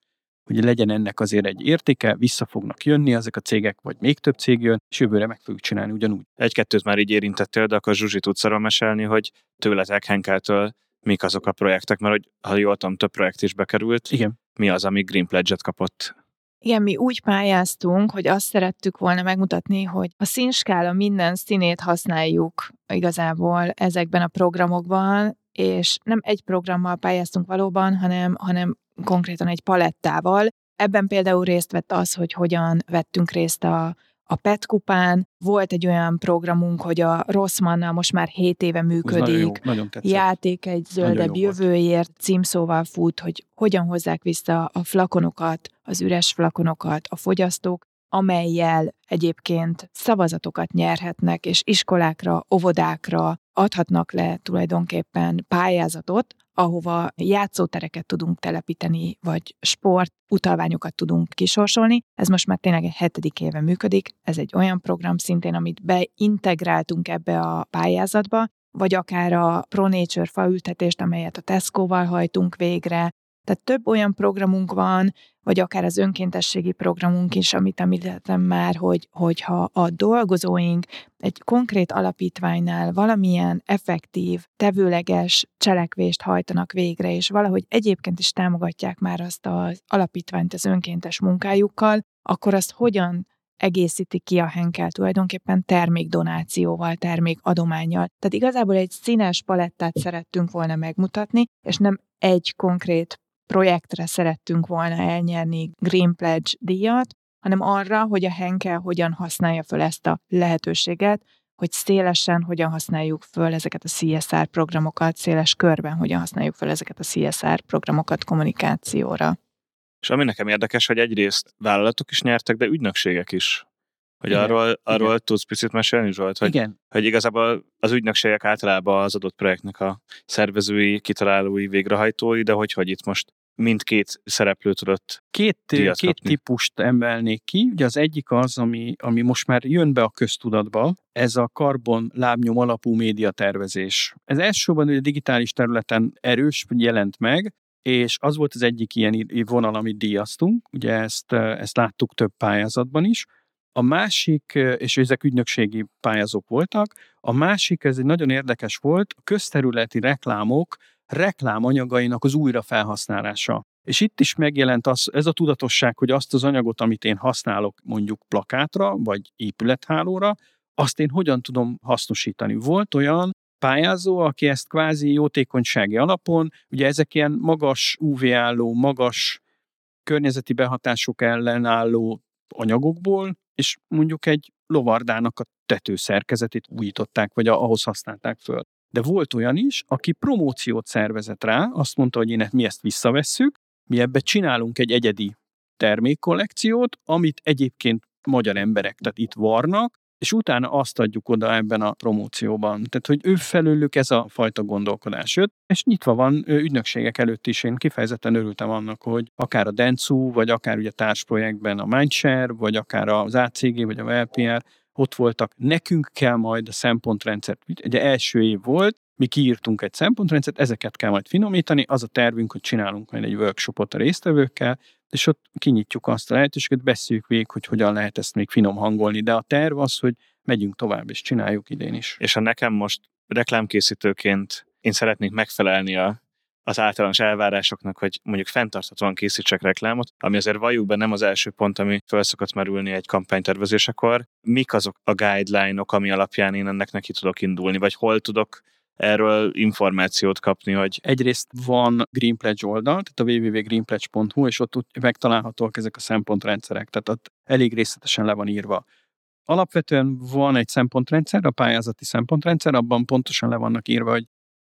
hogy legyen ennek azért egy értéke, vissza fognak jönni ezek a cégek, vagy még több cég jön, és jövőre meg fogjuk csinálni ugyanúgy. Egy-kettőt már így érintettél, de akkor Zsuzsi tudsz arra mesélni, hogy tőletek Henkeltől mik azok a projektek, mert hogy, ha jól tudom, több projekt is bekerült. Igen. Mi az, ami Green Pledge-et kapott? Igen, mi úgy pályáztunk, hogy azt szerettük volna megmutatni, hogy a színskála minden színét használjuk igazából ezekben a programokban, és nem egy programmal pályáztunk valóban, hanem, hanem konkrétan egy palettával. Ebben például részt vett az, hogy hogyan vettünk részt a, a PET kupán, volt egy olyan programunk, hogy a Rosszmannal most már 7 éve működik, nagyon, jó, nagyon játék egy zöldebb jövőért címszóval fut, hogy hogyan hozzák vissza a flakonokat, az üres flakonokat a fogyasztók, amelyel egyébként szavazatokat nyerhetnek, és iskolákra, óvodákra adhatnak le tulajdonképpen pályázatot, ahova játszótereket tudunk telepíteni, vagy sport utalványokat tudunk kisorsolni. Ez most már tényleg egy hetedik éve működik. Ez egy olyan program szintén, amit beintegráltunk ebbe a pályázatba, vagy akár a Pro Nature faültetést, amelyet a Tesco-val hajtunk végre, tehát több olyan programunk van, vagy akár az önkéntességi programunk is, amit említettem már, hogy, hogyha a dolgozóink egy konkrét alapítványnál valamilyen effektív, tevőleges cselekvést hajtanak végre, és valahogy egyébként is támogatják már azt az alapítványt az önkéntes munkájukkal, akkor azt hogyan egészíti ki a Henkel tulajdonképpen termékdonációval, termékadományjal. Tehát igazából egy színes palettát szerettünk volna megmutatni, és nem egy konkrét projektre szerettünk volna elnyerni Green Pledge díjat, hanem arra, hogy a Henkel hogyan használja föl ezt a lehetőséget, hogy szélesen hogyan használjuk föl ezeket a CSR programokat, széles körben hogyan használjuk föl ezeket a CSR programokat kommunikációra. És ami nekem érdekes, hogy egyrészt vállalatok is nyertek, de ügynökségek is. Hogy igen, arról, arról igen. tudsz picit mesélni, Zsolt? Hogy, igen. hogy igazából az ügynökségek általában az adott projektnek a szervezői, kitalálói, végrehajtói, de hogy, hogy itt most mindkét szereplő tudott Két, két típust emelnék ki. Ugye az egyik az, ami, ami most már jön be a köztudatba, ez a karbon lábnyom alapú médiatervezés. Ez elsősorban a digitális területen erős, jelent meg, és az volt az egyik ilyen vonal, amit díjaztunk, ugye ezt, ezt láttuk több pályázatban is. A másik, és ezek ügynökségi pályázók voltak, a másik, ez egy nagyon érdekes volt, a közterületi reklámok reklámanyagainak az újrafelhasználása. És itt is megjelent az, ez a tudatosság, hogy azt az anyagot, amit én használok mondjuk plakátra, vagy épülethálóra, azt én hogyan tudom hasznosítani. Volt olyan pályázó, aki ezt kvázi jótékonysági alapon, ugye ezek ilyen magas UV-álló, magas környezeti behatások ellen álló anyagokból, és mondjuk egy lovardának a tetőszerkezetét újították, vagy ahhoz használták föl. De volt olyan is, aki promóciót szervezett rá, azt mondta, hogy én mi ezt visszavesszük, mi ebbe csinálunk egy egyedi termékkollekciót, amit egyébként magyar emberek, tehát itt varnak, és utána azt adjuk oda ebben a promócióban. Tehát, hogy ő felőlük ez a fajta gondolkodás jött, és nyitva van ügynökségek előtt is. Én kifejezetten örültem annak, hogy akár a Dencu, vagy akár ugye társprojektben a Mindshare, vagy akár az ACG, vagy a LPR ott voltak, nekünk kell majd a szempontrendszert, ugye első év volt, mi kiírtunk egy szempontrendszert, ezeket kell majd finomítani, az a tervünk, hogy csinálunk majd egy workshopot a résztvevőkkel, és ott kinyitjuk azt a lehetőséget, beszéljük végig, hogy hogyan lehet ezt még finom hangolni, de a terv az, hogy megyünk tovább, és csináljuk idén is. És ha nekem most reklámkészítőként én szeretnék megfelelni a az általános elvárásoknak, hogy mondjuk fenntarthatóan készítsek reklámot, ami azért valljuk be nem az első pont, ami fel szokott merülni egy kampánytervezésekor. Mik azok a guideline-ok, ami alapján én ennek neki tudok indulni, vagy hol tudok erről információt kapni, hogy... Egyrészt van Green Pledge oldal, tehát a www.greenpledge.hu, és ott megtalálhatóak ezek a szempontrendszerek, tehát ott elég részletesen le van írva. Alapvetően van egy szempontrendszer, a pályázati szempontrendszer, abban pontosan le vannak írva, hogy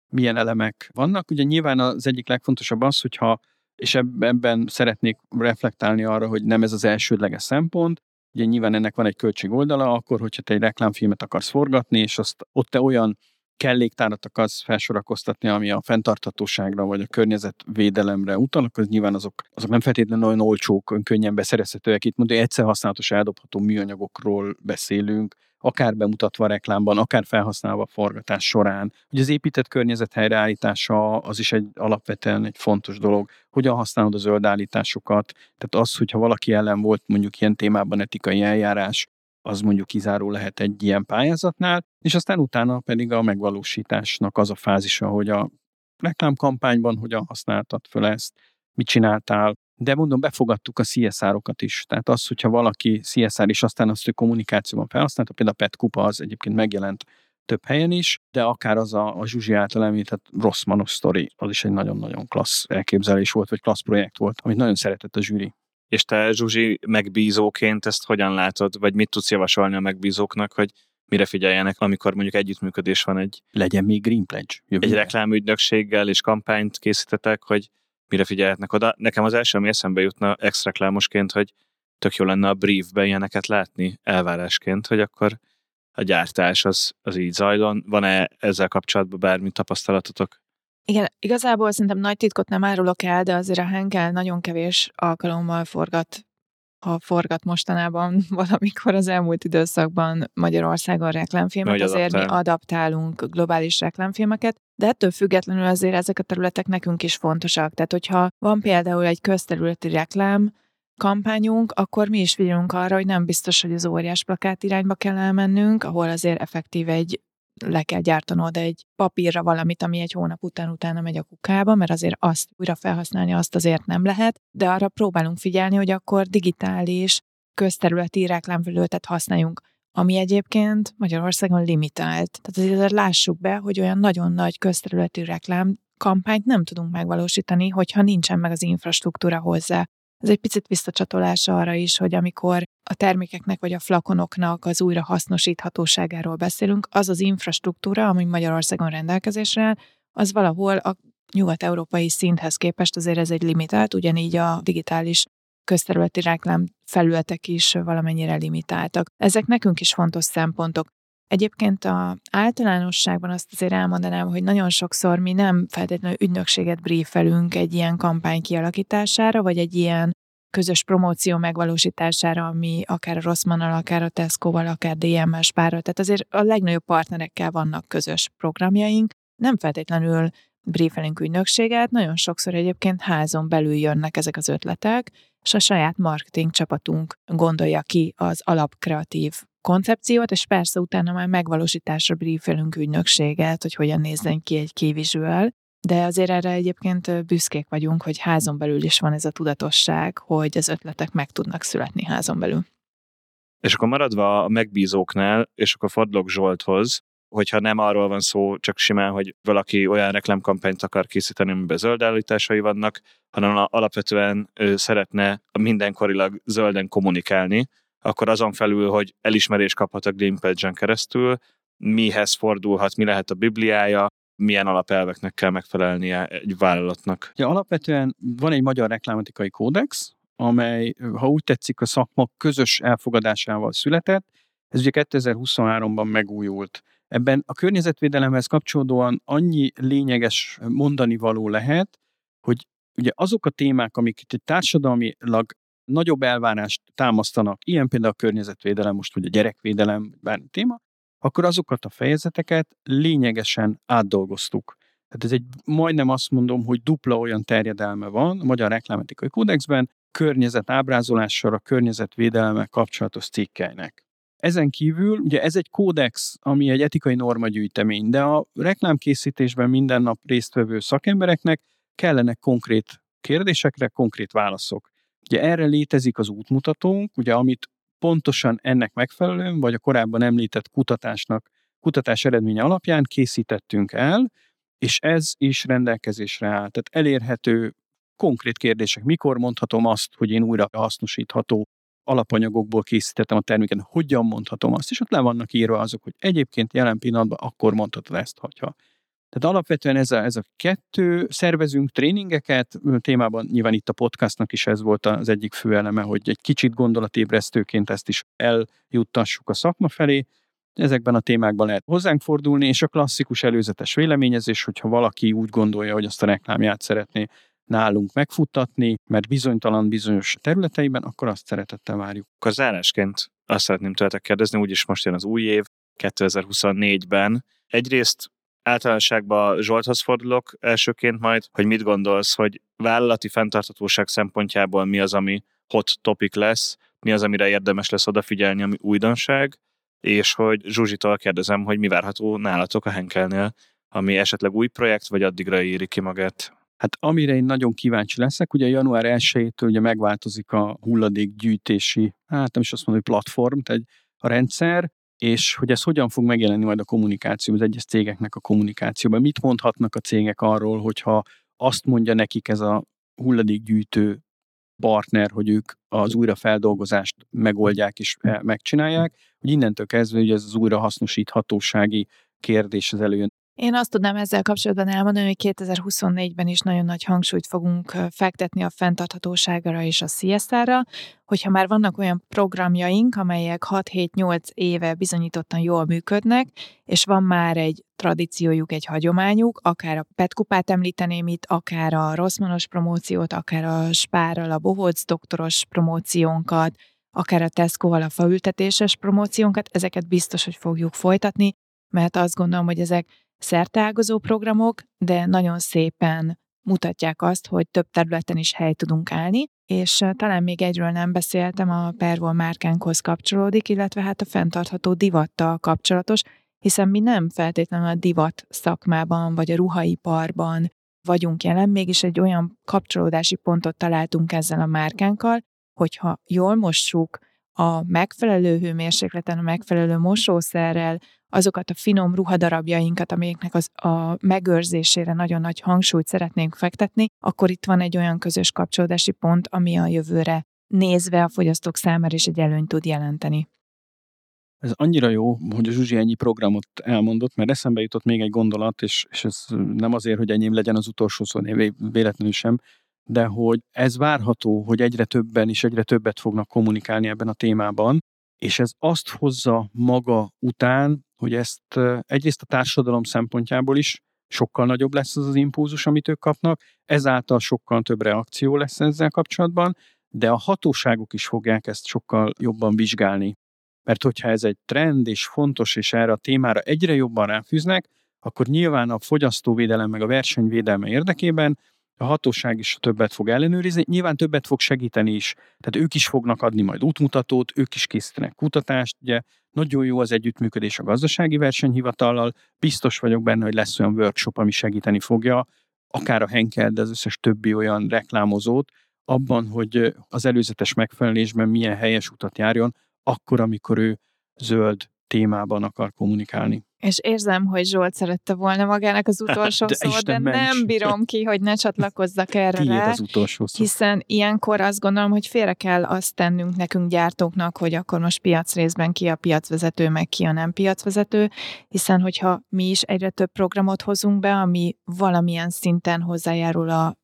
milyen elemek vannak. Ugye nyilván az egyik legfontosabb az, hogyha, és ebben szeretnék reflektálni arra, hogy nem ez az elsődleges szempont, ugye nyilván ennek van egy költség oldala, akkor, hogyha te egy reklámfilmet akarsz forgatni, és azt ott te olyan kelléktárat akarsz felsorakoztatni, ami a fenntarthatóságra vagy a környezetvédelemre utal, akkor nyilván azok, azok nem feltétlenül olyan olcsók, könnyen beszerezhetőek. Itt mondja, egyszer használatos eldobható műanyagokról beszélünk, akár bemutatva reklámban, akár felhasználva a forgatás során. Ugye az épített környezet helyreállítása az is egy alapvetően egy fontos dolog. Hogyan használod a zöld állításokat? Tehát az, hogyha valaki ellen volt mondjuk ilyen témában etikai eljárás, az mondjuk kizáró lehet egy ilyen pályázatnál, és aztán utána pedig a megvalósításnak az a fázisa, hogy a reklámkampányban hogyan használtad föl ezt, mit csináltál, de mondom, befogadtuk a CSR-okat is. Tehát az, hogyha valaki CSR is aztán azt, hogy kommunikációban felhasználta, például a PET kupa az egyébként megjelent több helyen is, de akár az a, a Zsuzsi által említett Rossmanos sztori, az is egy nagyon-nagyon klassz elképzelés volt, vagy klassz projekt volt, amit nagyon szeretett a zsűri. És te, Zsuzsi, megbízóként ezt hogyan látod, vagy mit tudsz javasolni a megbízóknak, hogy mire figyeljenek, amikor mondjuk együttműködés van egy... Legyen még Green Pledge. Jövőre. Egy reklámügynökséggel és kampányt készítetek, hogy mire figyelhetnek oda. Nekem az első, ami eszembe jutna ex reklámosként, hogy tök jó lenne a briefben ilyeneket látni elvárásként, hogy akkor a gyártás az, az így zajlon. Van-e ezzel kapcsolatban bármi tapasztalatotok? Igen, igazából szerintem nagy titkot nem árulok el, de azért a Henkel nagyon kevés alkalommal forgat ha forgat mostanában valamikor az elmúlt időszakban Magyarországon reklámfilmet, azért adaptál. mi adaptálunk globális reklámfilmeket, de ettől függetlenül azért ezek a területek nekünk is fontosak. Tehát, hogyha van például egy közterületi reklám, kampányunk, akkor mi is figyelünk arra, hogy nem biztos, hogy az óriás plakát irányba kell elmennünk, ahol azért effektív egy le kell gyártanod egy papírra valamit, ami egy hónap után utána megy a kukába, mert azért azt újra felhasználni azt azért nem lehet, de arra próbálunk figyelni, hogy akkor digitális közterületi reklámfelületet használjunk, ami egyébként Magyarországon limitált. Tehát azért lássuk be, hogy olyan nagyon nagy közterületi reklám kampányt nem tudunk megvalósítani, hogyha nincsen meg az infrastruktúra hozzá. Ez egy picit visszacsatolás arra is, hogy amikor a termékeknek vagy a flakonoknak az újra hasznosíthatóságáról beszélünk, az az infrastruktúra, ami Magyarországon rendelkezésre áll, az valahol a nyugat-európai szinthez képest azért ez egy limitált, ugyanígy a digitális közterületi reklám felületek is valamennyire limitáltak. Ezek nekünk is fontos szempontok. Egyébként a általánosságban azt azért elmondanám, hogy nagyon sokszor mi nem feltétlenül ügynökséget briefelünk egy ilyen kampány kialakítására, vagy egy ilyen közös promóció megvalósítására, ami akár a Rosszmannal, akár a Tesco-val, akár DM-mel spárol. Tehát azért a legnagyobb partnerekkel vannak közös programjaink. Nem feltétlenül briefelünk ügynökséget, nagyon sokszor egyébként házon belül jönnek ezek az ötletek, és a saját marketing csapatunk gondolja ki az alapkreatív koncepciót, és persze utána már megvalósításra briefelünk ügynökséget, hogy hogyan nézzen ki egy visual, de azért erre egyébként büszkék vagyunk, hogy házon belül is van ez a tudatosság, hogy az ötletek meg tudnak születni házon belül. És akkor maradva a megbízóknál, és akkor fordulok Zsolthoz, hogyha nem arról van szó csak simán, hogy valaki olyan reklámkampányt akar készíteni, amiben zöld állításai vannak, hanem alapvetően ő szeretne mindenkorilag zölden kommunikálni, akkor azon felül, hogy elismerés kaphat a Greenpage-en keresztül, mihez fordulhat, mi lehet a bibliája, milyen alapelveknek kell megfelelnie egy vállalatnak. Ja, alapvetően van egy magyar reklámatikai kódex, amely, ha úgy tetszik, a szakma közös elfogadásával született. Ez ugye 2023-ban megújult. Ebben a környezetvédelemhez kapcsolódóan annyi lényeges mondani való lehet, hogy ugye azok a témák, amik itt társadalmilag nagyobb elvárást támasztanak, ilyen például a környezetvédelem, most vagy a gyerekvédelem, bármi téma, akkor azokat a fejezeteket lényegesen átdolgoztuk. Tehát ez egy majdnem azt mondom, hogy dupla olyan terjedelme van a Magyar Reklámetikai Kódexben, környezet ábrázolással a környezetvédelemmel kapcsolatos cikkeinek. Ezen kívül, ugye ez egy kódex, ami egy etikai normagyűjtemény, de a reklámkészítésben minden nap résztvevő szakembereknek kellenek konkrét kérdésekre konkrét válaszok. Ugye erre létezik az útmutatónk, ugye amit pontosan ennek megfelelően, vagy a korábban említett kutatásnak, kutatás eredménye alapján készítettünk el, és ez is rendelkezésre áll. Tehát elérhető konkrét kérdések. Mikor mondhatom azt, hogy én újra hasznosítható alapanyagokból készítettem a terméket, hogyan mondhatom azt, és ott le vannak írva azok, hogy egyébként jelen pillanatban akkor mondhatod ezt, hogyha tehát alapvetően ez a, ez a kettő, szervezünk tréningeket, témában nyilván itt a podcastnak is ez volt az egyik fő eleme, hogy egy kicsit gondolatébresztőként ezt is eljuttassuk a szakma felé, Ezekben a témákban lehet hozzánk fordulni, és a klasszikus előzetes véleményezés, hogyha valaki úgy gondolja, hogy azt a reklámját szeretné nálunk megfuttatni, mert bizonytalan bizonyos területeiben, akkor azt szeretettel várjuk. Akkor zárásként azt szeretném tőletek kérdezni, úgyis most jön az új év, 2024-ben. Egyrészt általánosságban Zsolthoz fordulok elsőként majd, hogy mit gondolsz, hogy vállalati fenntartatóság szempontjából mi az, ami hot topic lesz, mi az, amire érdemes lesz odafigyelni, ami újdonság, és hogy Zsuzsitól kérdezem, hogy mi várható nálatok a Henkelnél, ami esetleg új projekt, vagy addigra éri ki magát? Hát amire én nagyon kíváncsi leszek, ugye január 1-től ugye megváltozik a hulladékgyűjtési, hát nem is azt mondom, hogy platform, tehát a rendszer, és hogy ez hogyan fog megjelenni majd a kommunikáció, az egyes cégeknek a kommunikációban. Mit mondhatnak a cégek arról, hogyha azt mondja nekik ez a hulladékgyűjtő partner, hogy ők az újrafeldolgozást megoldják és megcsinálják, hogy innentől kezdve hogy ez az újrahasznosíthatósági kérdés az előjön. Én azt tudnám ezzel kapcsolatban elmondani, hogy 2024-ben is nagyon nagy hangsúlyt fogunk fektetni a fenntarthatóságra és a CSR-ra, hogyha már vannak olyan programjaink, amelyek 6-7-8 éve bizonyítottan jól működnek, és van már egy tradíciójuk, egy hagyományuk, akár a petkupát említeném itt, akár a rosszmanos promóciót, akár a spárral a bohóc doktoros promóciónkat, akár a Tesco-val a faültetéses promóciónkat, ezeket biztos, hogy fogjuk folytatni, mert azt gondolom, hogy ezek szerteágazó programok, de nagyon szépen mutatják azt, hogy több területen is hely tudunk állni, és talán még egyről nem beszéltem, a Pervol márkánkhoz kapcsolódik, illetve hát a fenntartható divattal kapcsolatos, hiszen mi nem feltétlenül a divat szakmában vagy a ruhaiparban vagyunk jelen, mégis egy olyan kapcsolódási pontot találtunk ezzel a márkánkkal, hogyha jól mossuk, a megfelelő hőmérsékleten, a megfelelő mosószerrel, azokat a finom ruhadarabjainkat, amelyeknek az a megőrzésére nagyon nagy hangsúlyt szeretnénk fektetni, akkor itt van egy olyan közös kapcsolódási pont, ami a jövőre nézve a fogyasztók számára is egy előnyt tud jelenteni. Ez annyira jó, hogy a Zsuzsi ennyi programot elmondott, mert eszembe jutott még egy gondolat, és, és ez nem azért, hogy enyém legyen az utolsó szó, véletlenül sem, de hogy ez várható, hogy egyre többen és egyre többet fognak kommunikálni ebben a témában, és ez azt hozza maga után, hogy ezt egyrészt a társadalom szempontjából is sokkal nagyobb lesz az az impulzus, amit ők kapnak, ezáltal sokkal több reakció lesz ezzel kapcsolatban, de a hatóságok is fogják ezt sokkal jobban vizsgálni. Mert hogyha ez egy trend és fontos, és erre a témára egyre jobban ráfűznek, akkor nyilván a fogyasztóvédelem meg a versenyvédelme érdekében a hatóság is többet fog ellenőrizni, nyilván többet fog segíteni is. Tehát ők is fognak adni majd útmutatót, ők is készítenek kutatást, ugye nagyon jó az együttműködés a gazdasági versenyhivatallal, biztos vagyok benne, hogy lesz olyan workshop, ami segíteni fogja, akár a Henkel, de az összes többi olyan reklámozót, abban, hogy az előzetes megfelelésben milyen helyes utat járjon, akkor, amikor ő zöld témában akar kommunikálni. És érzem, hogy Zsolt szerette volna magának az utolsó de szót, de ments. nem bírom ki, hogy ne csatlakozzak erre Tiéd az utolsó szó. Hiszen ilyenkor azt gondolom, hogy félre kell azt tennünk nekünk gyártóknak, hogy akkor most piacrészben ki a piacvezető, meg ki a nem piacvezető, hiszen hogyha mi is egyre több programot hozunk be, ami valamilyen szinten hozzájárul a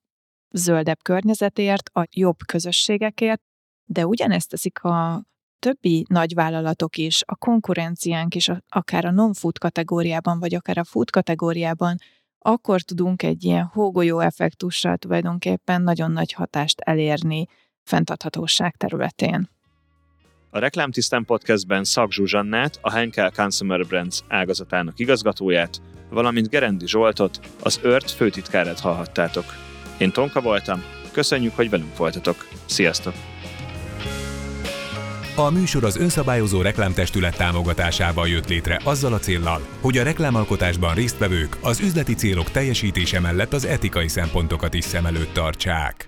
zöldebb környezetért, a jobb közösségekért, de ugyanezt teszik a többi nagyvállalatok is, a konkurenciánk is, akár a non-food kategóriában, vagy akár a food kategóriában, akkor tudunk egy ilyen hógolyó effektussal tulajdonképpen nagyon nagy hatást elérni fenntarthatóság területén. A Reklámtisztán podcastben Szak Zsuzsannát, a Henkel Consumer Brands ágazatának igazgatóját, valamint Gerendi Zsoltot, az ÖRT főtitkárát hallhattátok. Én Tonka voltam, köszönjük, hogy velünk voltatok. Sziasztok! A műsor az önszabályozó reklámtestület támogatásával jött létre azzal a céllal, hogy a reklámalkotásban résztvevők az üzleti célok teljesítése mellett az etikai szempontokat is szem előtt tartsák.